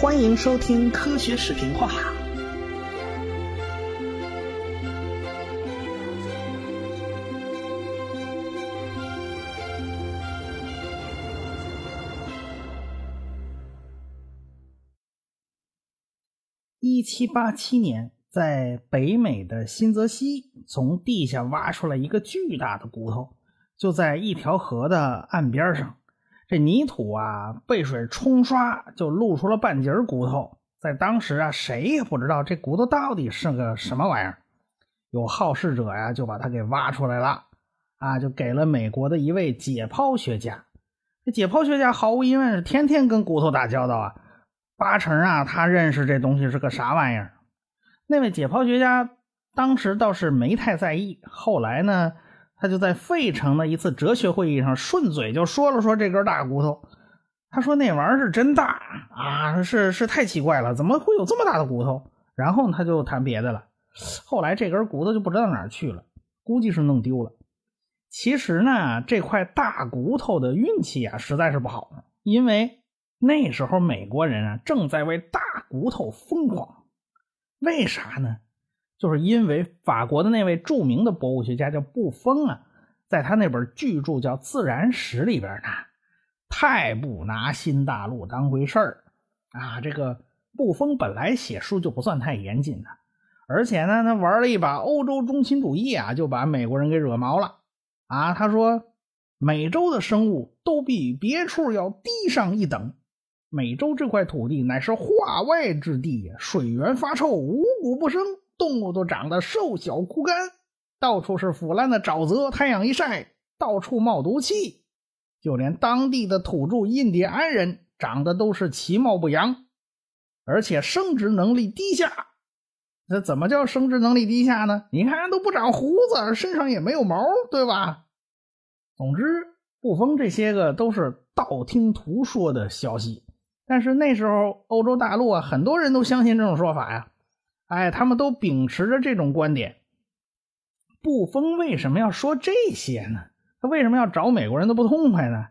欢迎收听科学视频化。一七八七年，在北美的新泽西，从地下挖出来一个巨大的骨头，就在一条河的岸边上。这泥土啊，被水冲刷，就露出了半截骨头。在当时啊，谁也不知道这骨头到底是个什么玩意儿。有好事者呀，就把它给挖出来了，啊，就给了美国的一位解剖学家。这解剖学家毫无疑问是天天跟骨头打交道啊，八成啊，他认识这东西是个啥玩意儿。那位解剖学家当时倒是没太在意，后来呢？他就在费城的一次哲学会议上顺嘴就说了说这根大骨头，他说那玩意儿是真大啊，是是太奇怪了，怎么会有这么大的骨头？然后他就谈别的了。后来这根骨头就不知道哪儿去了，估计是弄丢了。其实呢，这块大骨头的运气啊实在是不好，因为那时候美国人啊正在为大骨头疯狂，为啥呢？就是因为法国的那位著名的博物学家叫布封啊，在他那本巨著叫《自然史》里边呢，太不拿新大陆当回事儿啊！这个布封本来写书就不算太严谨的，而且呢，他玩了一把欧洲中心主义啊，就把美国人给惹毛了啊！他说，美洲的生物都比别处要低上一等，美洲这块土地乃是化外之地，水源发臭，五谷不生。动物都长得瘦小枯干，到处是腐烂的沼泽，太阳一晒，到处冒毒气。就连当地的土著印第安人长得都是其貌不扬，而且生殖能力低下。那怎么叫生殖能力低下呢？你看都不长胡子，身上也没有毛，对吧？总之，布封这些个都是道听途说的消息。但是那时候欧洲大陆啊，很多人都相信这种说法呀。哎，他们都秉持着这种观点。布封为什么要说这些呢？他为什么要找美国人都不痛快呢？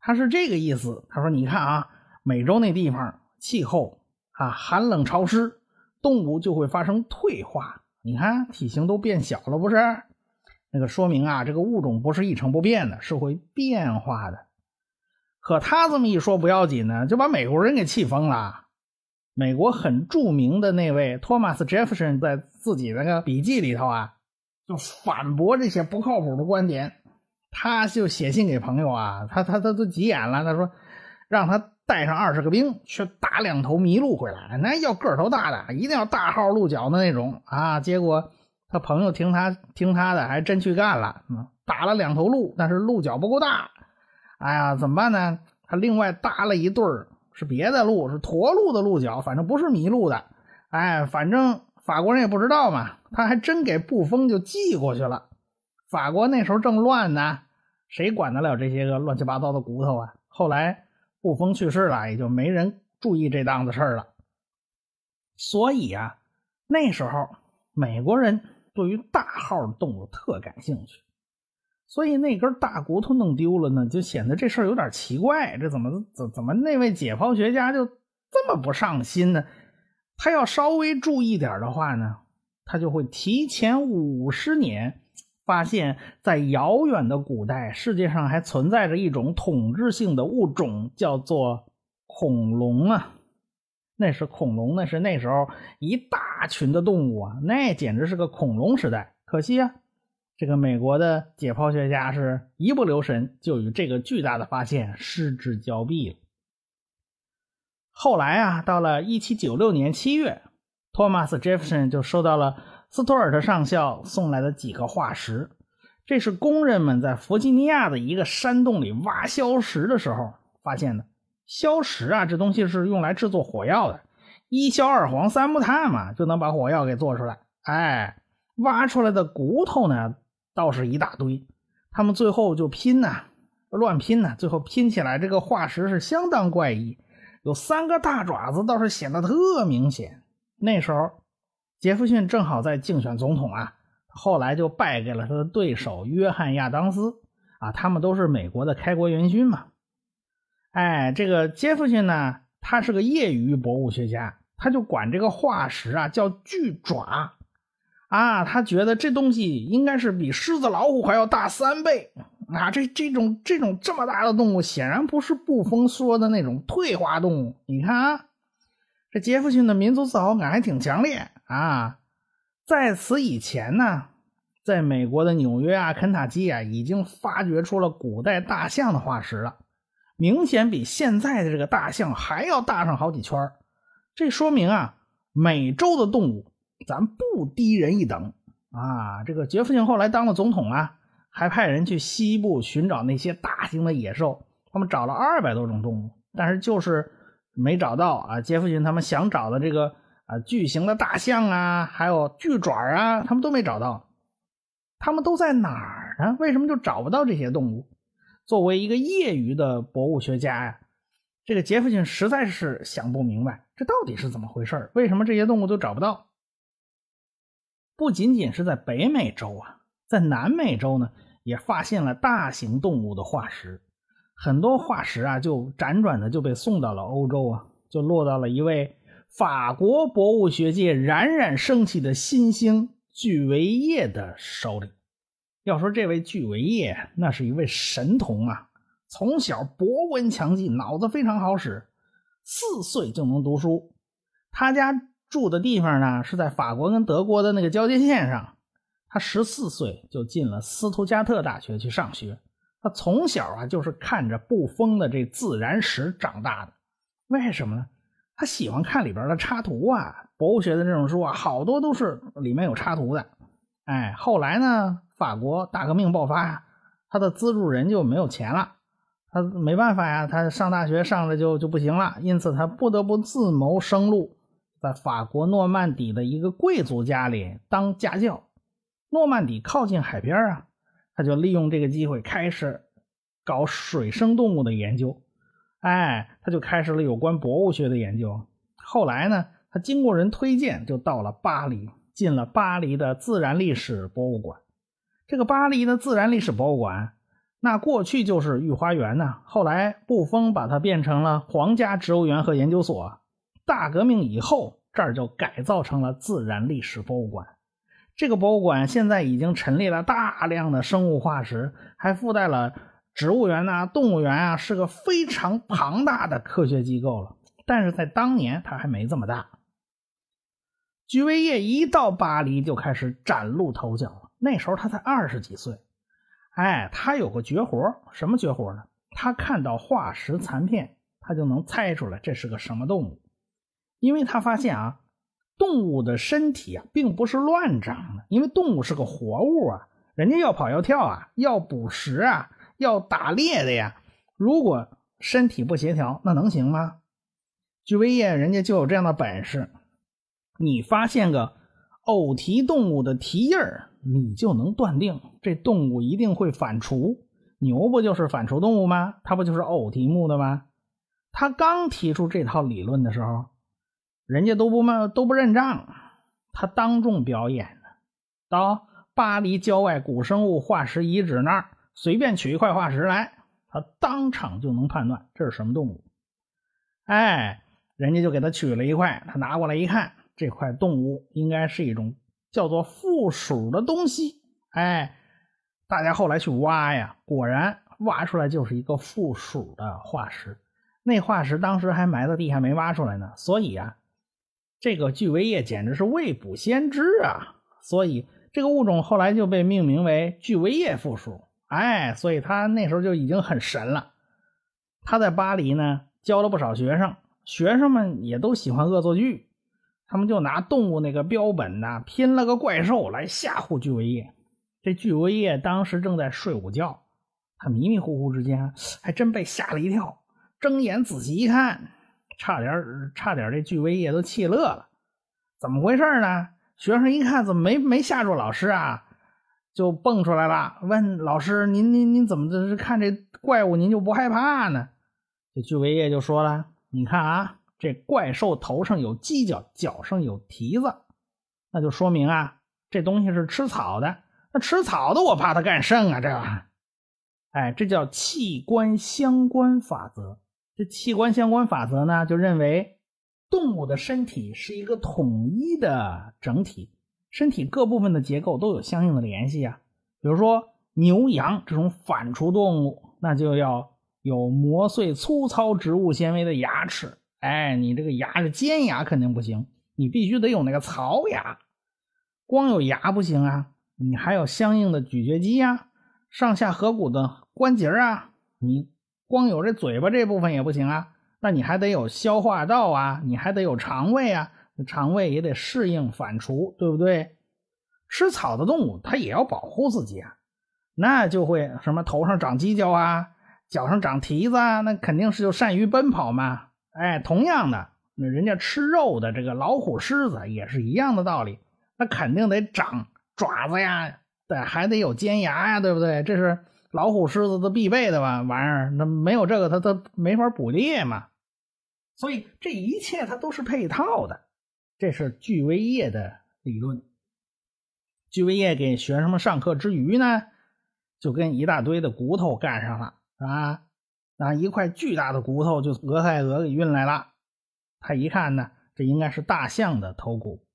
他是这个意思。他说：“你看啊，美洲那地方气候啊寒冷潮湿，动物就会发生退化。你看体型都变小了，不是？那个说明啊，这个物种不是一成不变的，是会变化的。可他这么一说不要紧呢，就把美国人给气疯了。”美国很著名的那位托马斯·杰弗逊在自己那个笔记里头啊，就反驳这些不靠谱的观点。他就写信给朋友啊，他他他都急眼了。他说，让他带上二十个兵去打两头麋鹿回来，那要个头大的，一定要大号鹿角的那种啊。结果他朋友听他听他的，还真去干了，打了两头鹿，但是鹿角不够大。哎呀，怎么办呢？他另外搭了一对儿。是别的鹿，是驼鹿的鹿角，反正不是麋鹿的。哎，反正法国人也不知道嘛，他还真给布封就寄过去了。法国那时候正乱呢，谁管得了这些个乱七八糟的骨头啊？后来布封去世了，也就没人注意这档子事儿了。所以啊，那时候美国人对于大号的动物特感兴趣。所以那根大骨头弄丢了呢，就显得这事儿有点奇怪。这怎么怎怎么那位解剖学家就这么不上心呢？他要稍微注意点的话呢，他就会提前五十年发现，在遥远的古代，世界上还存在着一种统治性的物种，叫做恐龙啊。那是恐龙，那是那时候一大群的动物啊，那简直是个恐龙时代。可惜啊。这个美国的解剖学家是一不留神，就与这个巨大的发现失之交臂了。后来啊，到了1796年7月，托马斯·杰弗逊就收到了斯图尔特上校送来的几个化石。这是工人们在弗吉尼亚的一个山洞里挖硝石的时候发现的。硝石啊，这东西是用来制作火药的，一硝二黄三木炭嘛，就能把火药给做出来。哎，挖出来的骨头呢？倒是一大堆，他们最后就拼呐，乱拼呐，最后拼起来这个化石是相当怪异，有三个大爪子，倒是显得特明显。那时候，杰弗逊正好在竞选总统啊，后来就败给了他的对手约翰亚当斯啊，他们都是美国的开国元勋嘛。哎，这个杰弗逊呢，他是个业余博物学家，他就管这个化石啊叫巨爪，啊，他觉得这东西应该是比狮子、老虎还要大三倍啊！这这种这种这么大的动物，显然不是布封说的那种退化动物。你看啊，这杰弗逊的民族自豪感还挺强烈啊！在此以前呢，在美国的纽约啊、肯塔基啊，已经发掘出了古代大象的化石了。明显比现在的这个大象还要大上好几圈这说明啊，美洲的动物咱不低人一等啊。这个杰弗逊后来当了总统啊，还派人去西部寻找那些大型的野兽，他们找了二百多种动物，但是就是没找到啊。杰弗逊他们想找的这个啊巨型的大象啊，还有巨爪啊，他们都没找到。他们都在哪儿呢？为什么就找不到这些动物？作为一个业余的博物学家呀，这个杰弗逊实在是想不明白，这到底是怎么回事为什么这些动物都找不到？不仅仅是在北美洲啊，在南美洲呢，也发现了大型动物的化石，很多化石啊，就辗转的就被送到了欧洲啊，就落到了一位法国博物学界冉冉升起的新星巨维叶的手里。要说这位巨维叶，那是一位神童啊！从小博闻强记，脑子非常好使，四岁就能读书。他家住的地方呢，是在法国跟德国的那个交界线上。他十四岁就进了斯图加特大学去上学。他从小啊，就是看着布封的这自然史长大的。为什么呢？他喜欢看里边的插图啊，博物学的这种书啊，好多都是里面有插图的。哎，后来呢？法国大革命爆发呀，他的资助人就没有钱了，他没办法呀，他上大学上着就就不行了，因此他不得不自谋生路，在法国诺曼底的一个贵族家里当家教。诺曼底靠近海边啊，他就利用这个机会开始搞水生动物的研究，哎，他就开始了有关博物学的研究。后来呢，他经过人推荐，就到了巴黎，进了巴黎的自然历史博物馆。这个巴黎的自然历史博物馆，那过去就是御花园呢。后来布封把它变成了皇家植物园和研究所。大革命以后，这儿就改造成了自然历史博物馆。这个博物馆现在已经陈列了大量的生物化石，还附带了植物园呐、动物园啊，是个非常庞大的科学机构了。但是在当年，它还没这么大。居维叶一到巴黎，就开始崭露头角了。那时候他才二十几岁，哎，他有个绝活，什么绝活呢？他看到化石残片，他就能猜出来这是个什么动物，因为他发现啊，动物的身体啊并不是乱长的，因为动物是个活物啊，人家要跑要跳啊，要捕食啊，要打猎的呀，如果身体不协调，那能行吗？巨威叶人家就有这样的本事，你发现个偶蹄动物的蹄印儿。你就能断定这动物一定会反刍，牛不就是反刍动物吗？它不就是偶蹄目的吗？他刚提出这套理论的时候，人家都不嘛都不认账，他当众表演呢，到巴黎郊外古生物化石遗址那儿随便取一块化石来，他当场就能判断这是什么动物。哎，人家就给他取了一块，他拿过来一看，这块动物应该是一种。叫做附属的东西，哎，大家后来去挖呀，果然挖出来就是一个附属的化石。那化石当时还埋在地下没挖出来呢，所以啊，这个巨维叶简直是未卜先知啊！所以这个物种后来就被命名为巨维叶附属。哎，所以他那时候就已经很神了。他在巴黎呢教了不少学生，学生们也都喜欢恶作剧。他们就拿动物那个标本呐，拼了个怪兽来吓唬巨维叶。这巨维叶当时正在睡午觉，他迷迷糊糊之间还真被吓了一跳。睁眼仔细一看，差点差点这巨维叶都气乐了。怎么回事呢？学生一看怎么没没吓住老师啊，就蹦出来了，问老师：“您您您怎么这是看这怪物您就不害怕呢？”这巨维叶就说了：“你看啊。”这怪兽头上有犄角，脚上有蹄子，那就说明啊，这东西是吃草的。那吃草的，我怕它干甚啊？这，哎，这叫器官相关法则。这器官相关法则呢，就认为动物的身体是一个统一的整体，身体各部分的结构都有相应的联系啊。比如说牛羊这种反刍动物，那就要有磨碎粗糙植物纤维的牙齿。哎，你这个牙是尖牙肯定不行，你必须得有那个槽牙。光有牙不行啊，你还有相应的咀嚼肌呀，上下颌骨的关节啊。你光有这嘴巴这部分也不行啊，那你还得有消化道啊，你还得有肠胃啊，肠胃也得适应反刍，对不对？吃草的动物它也要保护自己啊，那就会什么头上长犄角啊，脚上长蹄子啊，那肯定是就善于奔跑嘛。哎，同样的，那人家吃肉的这个老虎、狮子也是一样的道理，那肯定得长爪子呀，对，还得有尖牙呀，对不对？这是老虎、狮子都必备的吧玩意儿，那没有这个，它它没法捕猎嘛。所以这一切它都是配套的，这是巨维叶的理论。巨维叶给学生们上课之余呢，就跟一大堆的骨头干上了，是吧？啊，一块巨大的骨头就俄亥俄给运来了。他一看呢，这应该是大象的头骨。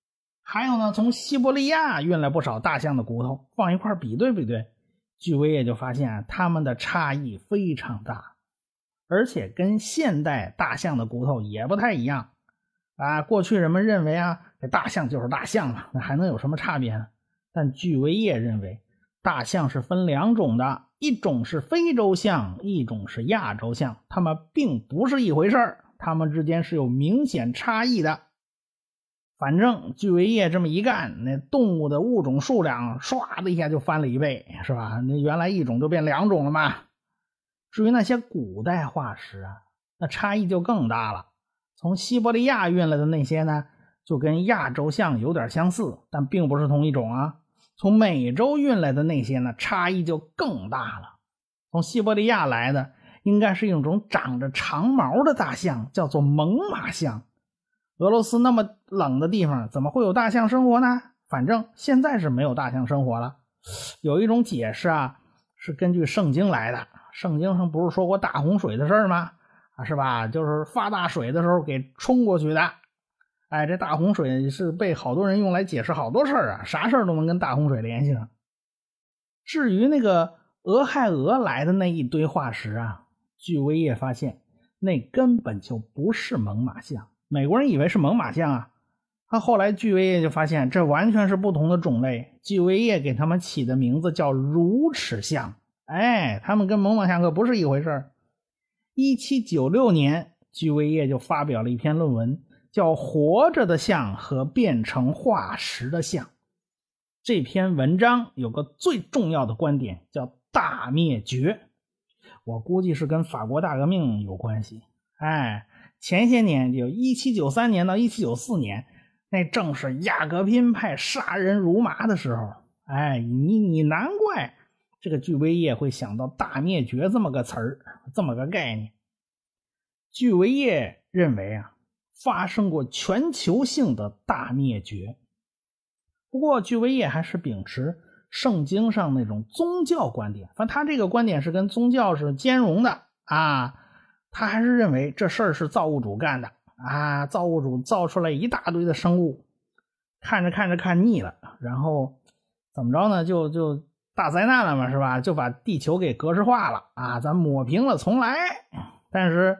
还有呢，从西伯利亚运来不少大象的骨头，放一块比对比对，巨威也就发现它们的差异非常大，而且跟现代大象的骨头也不太一样。啊，过去人们认为啊，这大象就是大象嘛，那还能有什么差别呢？但巨维叶认为，大象是分两种的。一种是非洲象，一种是亚洲象，它们并不是一回事儿，它们之间是有明显差异的。反正巨维叶这么一干，那动物的物种数量唰的一下就翻了一倍，是吧？那原来一种就变两种了嘛。至于那些古代化石啊，那差异就更大了。从西伯利亚运来的那些呢，就跟亚洲象有点相似，但并不是同一种啊。从美洲运来的那些呢，差异就更大了。从西伯利亚来的应该是一种长着长毛的大象，叫做猛犸象。俄罗斯那么冷的地方，怎么会有大象生活呢？反正现在是没有大象生活了。有一种解释啊，是根据圣经来的。圣经上不是说过大洪水的事吗？啊，是吧？就是发大水的时候给冲过去的。哎，这大洪水是被好多人用来解释好多事儿啊，啥事儿都能跟大洪水联系上。至于那个俄亥俄来的那一堆化石啊，据维叶发现，那根本就不是猛犸象。美国人以为是猛犸象啊，他后来据维叶就发现，这完全是不同的种类。据维叶给他们起的名字叫乳齿象，哎，他们跟猛犸象可不是一回事儿。一七九六年，据维叶就发表了一篇论文。叫活着的象和变成化石的象，这篇文章有个最重要的观点，叫大灭绝。我估计是跟法国大革命有关系。哎，前些年就一七九三年到一七九四年，那正是雅各宾派杀人如麻的时候。哎，你你难怪这个巨维叶会想到大灭绝这么个词儿，这么个概念。巨维叶认为啊。发生过全球性的大灭绝，不过居维叶还是秉持圣经上那种宗教观点，反正他这个观点是跟宗教是兼容的啊。他还是认为这事儿是造物主干的啊，造物主造出来一大堆的生物，看着看着看腻了，然后怎么着呢？就就大灾难了嘛，是吧？就把地球给格式化了啊，咱抹平了重来。但是。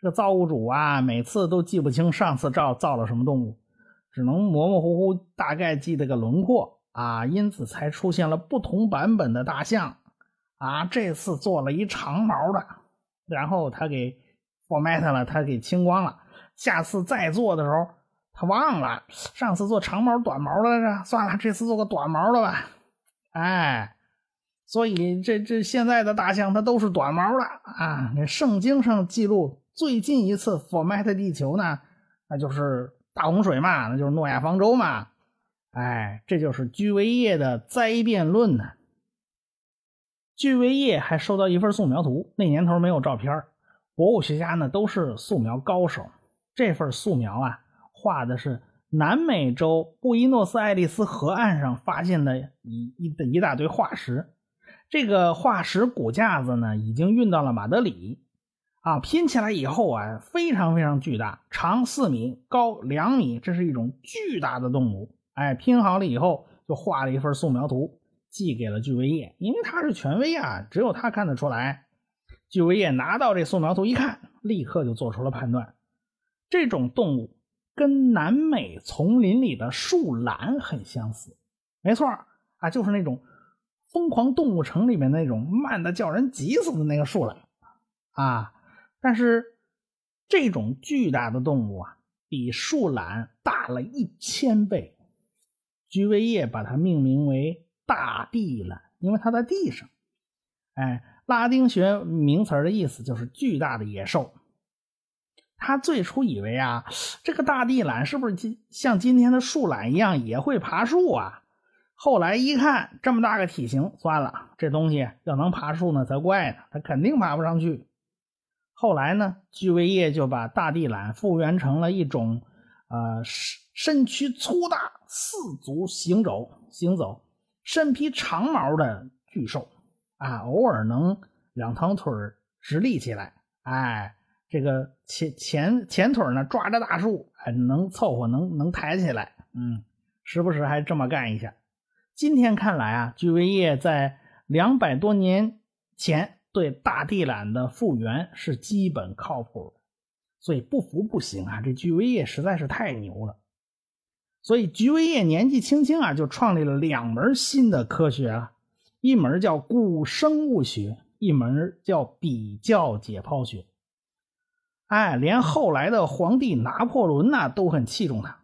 这个造物主啊，每次都记不清上次造造了什么动物，只能模模糊糊大概记得个轮廓啊，因此才出现了不同版本的大象啊。这次做了一长毛的，然后他给 format 了，他给清光了。下次再做的时候，他忘了上次做长毛短毛的来着，算了，这次做个短毛的吧。哎，所以这这现在的大象它都是短毛的啊。那圣经上记录。最近一次 format 地球呢，那就是大洪水嘛，那就是诺亚方舟嘛。哎，这就是居维叶的灾变论呢。据维叶还收到一份素描图，那年头没有照片，博物学家呢都是素描高手。这份素描啊，画的是南美洲布宜诺斯艾利斯河岸上发现的一一一大堆化石。这个化石骨架子呢，已经运到了马德里。啊，拼起来以后啊，非常非常巨大，长四米，高两米，这是一种巨大的动物。哎，拼好了以后，就画了一份素描图，寄给了巨维叶，因为他是权威啊，只有他看得出来。巨维叶拿到这素描图一看，立刻就做出了判断，这种动物跟南美丛林里的树懒很相似。没错啊，就是那种《疯狂动物城》里面那种慢的叫人急死的那个树懒啊。但是这种巨大的动物啊，比树懒大了一千倍。居维叶把它命名为大地懒，因为它在地上。哎，拉丁学名词的意思就是巨大的野兽。他最初以为啊，这个大地懒是不是今像今天的树懒一样也会爬树啊？后来一看，这么大个体型，算了，这东西要能爬树呢才怪呢，它肯定爬不上去。后来呢，居维叶就把大地懒复原成了一种，呃，身身躯粗大、四足行走、行走、身披长毛的巨兽啊，偶尔能两条腿直立起来，哎，这个前前前腿呢抓着大树，还能凑合，能能抬起来，嗯，时不时还这么干一下。今天看来啊，巨维叶在两百多年前。对大地懒的复原是基本靠谱的，所以不服不行啊！这巨维叶实在是太牛了，所以居维叶年纪轻轻啊，就创立了两门新的科学啊，一门叫古生物学，一门叫比较解剖学。哎，连后来的皇帝拿破仑呐都很器重他。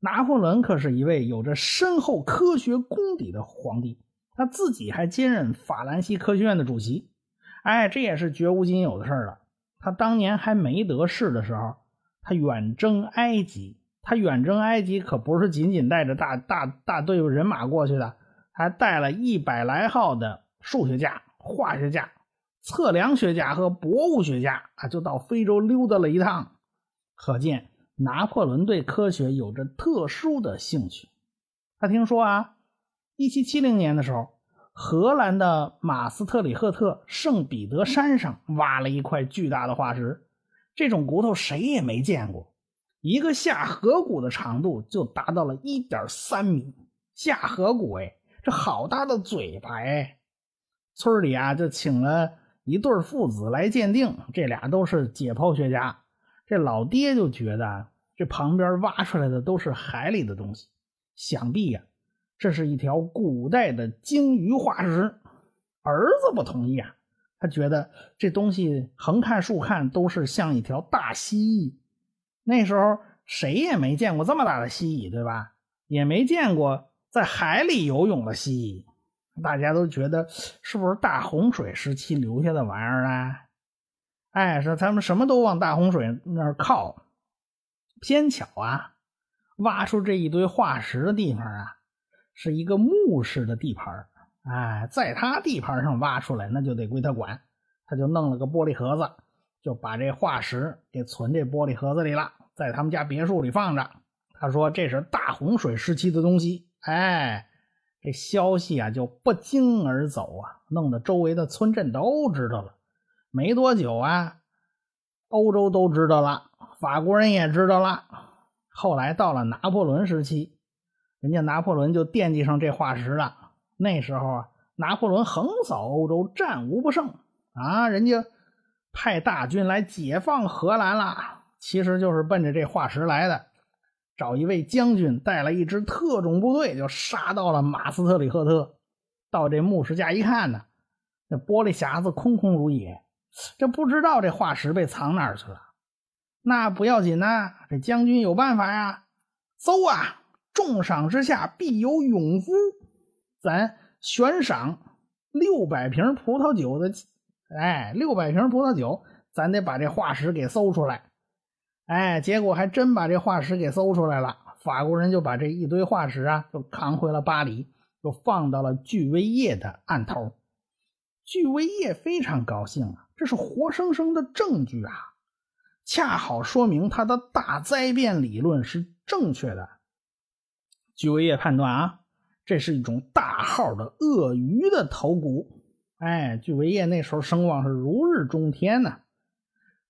拿破仑可是一位有着深厚科学功底的皇帝，他自己还兼任法兰西科学院的主席。哎，这也是绝无仅有的事了。他当年还没得势的时候，他远征埃及。他远征埃及可不是仅仅带着大大大队伍人马过去的，还带了一百来号的数学家、化学家、测量学家和博物学家啊，就到非洲溜达了一趟。可见拿破仑对科学有着特殊的兴趣。他听说啊，一七七零年的时候。荷兰的马斯特里赫特圣彼得山上挖了一块巨大的化石，这种骨头谁也没见过，一个下颌骨的长度就达到了一点三米。下颌骨，哎，这好大的嘴巴哎！村里啊，就请了一对父子来鉴定，这俩都是解剖学家。这老爹就觉得这旁边挖出来的都是海里的东西，想必呀。这是一条古代的鲸鱼化石，儿子不同意啊，他觉得这东西横看竖看都是像一条大蜥蜴。那时候谁也没见过这么大的蜥蜴，对吧？也没见过在海里游泳的蜥蜴，大家都觉得是不是大洪水时期留下的玩意儿啊？哎，说他们什么都往大洪水那儿靠，偏巧啊，挖出这一堆化石的地方啊。是一个墓室的地盘哎，在他地盘上挖出来，那就得归他管。他就弄了个玻璃盒子，就把这化石给存这玻璃盒子里了，在他们家别墅里放着。他说这是大洪水时期的东西。哎，这消息啊就不胫而走啊，弄得周围的村镇都知道了。没多久啊，欧洲都知道了，法国人也知道了。后来到了拿破仑时期。人家拿破仑就惦记上这化石了。那时候啊，拿破仑横扫欧洲，战无不胜啊！人家派大军来解放荷兰了，其实就是奔着这化石来的。找一位将军带了一支特种部队，就杀到了马斯特里赫特。到这牧师家一看呢，那玻璃匣子空空如也，这不知道这化石被藏哪儿去了。那不要紧呐，这将军有办法呀，搜啊！重赏之下必有勇夫，咱悬赏六百瓶葡萄酒的，哎，六百瓶葡萄酒，咱得把这化石给搜出来。哎，结果还真把这化石给搜出来了。法国人就把这一堆化石啊，就扛回了巴黎，就放到了巨威业的案头。巨威业非常高兴啊，这是活生生的证据啊，恰好说明他的大灾变理论是正确的。巨威业判断啊，这是一种大号的鳄鱼的头骨。哎，巨维叶那时候声望是如日中天呐。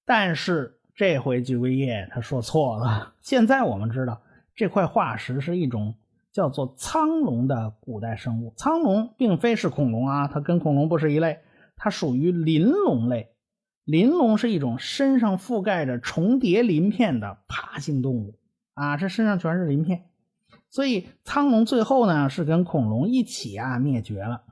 但是这回巨龟叶他说错了。现在我们知道这块化石是一种叫做苍龙的古代生物。苍龙并非是恐龙啊，它跟恐龙不是一类，它属于鳞龙类。鳞龙是一种身上覆盖着重叠鳞片的爬行动物啊，这身上全是鳞片，所以苍龙最后呢是跟恐龙一起啊灭绝了。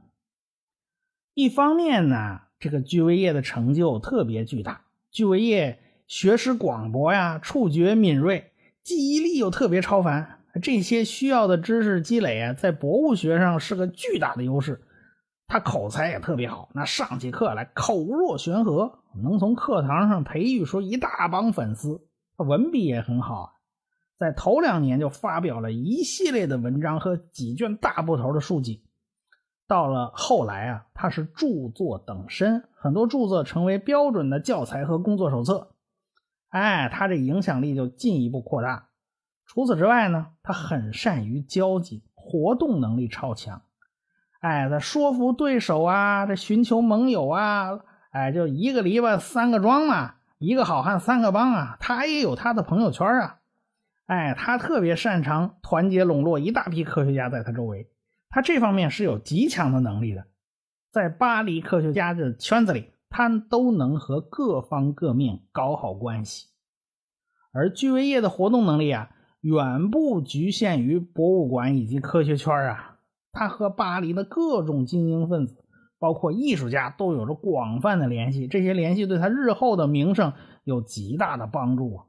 一方面呢，这个巨维叶的成就特别巨大，巨维叶学识广博呀，触觉敏锐，记忆力又特别超凡，这些需要的知识积累啊，在博物学上是个巨大的优势。他口才也特别好，那上起课来口若悬河，能从课堂上培育出一大帮粉丝。他文笔也很好，在头两年就发表了一系列的文章和几卷大部头的书籍。到了后来啊，他是著作等身，很多著作成为标准的教材和工作手册。哎，他这影响力就进一步扩大。除此之外呢，他很善于交际，活动能力超强。哎，他说服对手啊，这寻求盟友啊，哎，就一个篱笆三个桩嘛，一个好汉三个帮啊。他也有他的朋友圈啊，哎，他特别擅长团结笼络一大批科学家在他周围，他这方面是有极强的能力的。在巴黎科学家的圈子里，他都能和各方各面搞好关系。而居维叶的活动能力啊，远不局限于博物馆以及科学圈啊。他和巴黎的各种精英分子，包括艺术家，都有着广泛的联系。这些联系对他日后的名声有极大的帮助啊。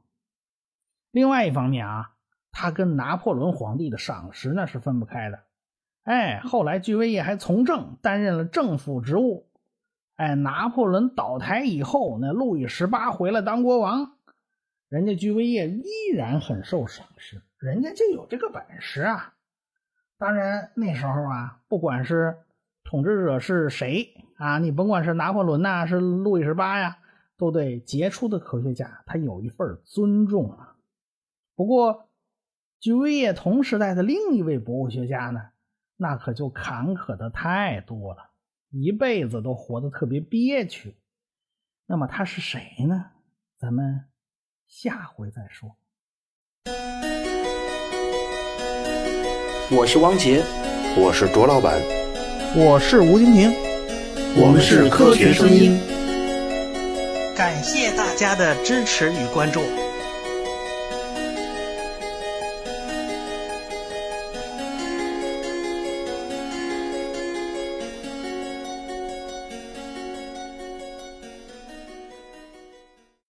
另外一方面啊，他跟拿破仑皇帝的赏识那是分不开的。哎，后来居维叶还从政，担任了政府职务。哎，拿破仑倒台以后，那路易十八回来当国王，人家居维叶依然很受赏识，人家就有这个本事啊。当然，那时候啊，不管是统治者是谁啊，你甭管是拿破仑呐，是路易十八呀，都对杰出的科学家他有一份尊重啊。不过，居维叶同时代的另一位博物学家呢，那可就坎坷的太多了，一辈子都活得特别憋屈。那么他是谁呢？咱们下回再说。我是汪杰，我是卓老板，我是吴金平，我们是科学声音。感谢大家的支持与关注。